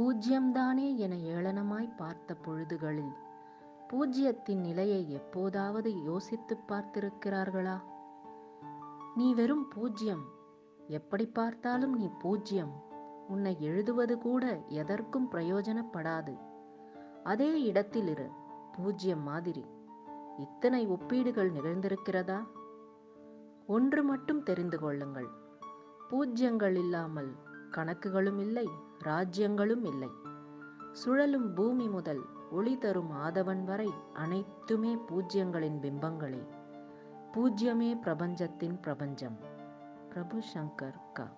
பூஜ்யம்தானே என ஏளனமாய் பார்த்த பொழுதுகளில் பூஜ்யத்தின் நிலையை எப்போதாவது யோசித்துப் பார்த்திருக்கிறார்களா? நீ வெறும் பூஜ்யம். எப்படி பார்த்தாலும் நீ பூஜ்யம். உன்னை எழுதுவது கூட எதற்கும் பிரயோஜனப்படாது. அதே இடத்தில் இரு பூஜ்யம் மாதிரி. இத்தனை ஒப்பீடுகள் நிகழ்ந்திருக்கிறதா? ஒன்று மட்டும் தெரிந்து கொள்ளுங்கள். பூஜ்யங்கள் இல்லாமல் கணக்குகளும் இல்லை ராஜ்யங்களும் இல்லை. சுழலும் பூமி முதல் ஒளி தரும் ஆதவன் வரை அனைத்துமே பூஜ்யங்களின் பிம்பங்களே. பூஜ்யமே பிரபஞ்சத்தின் பிரபஞ்சம். பிரபு சங்கர் கா.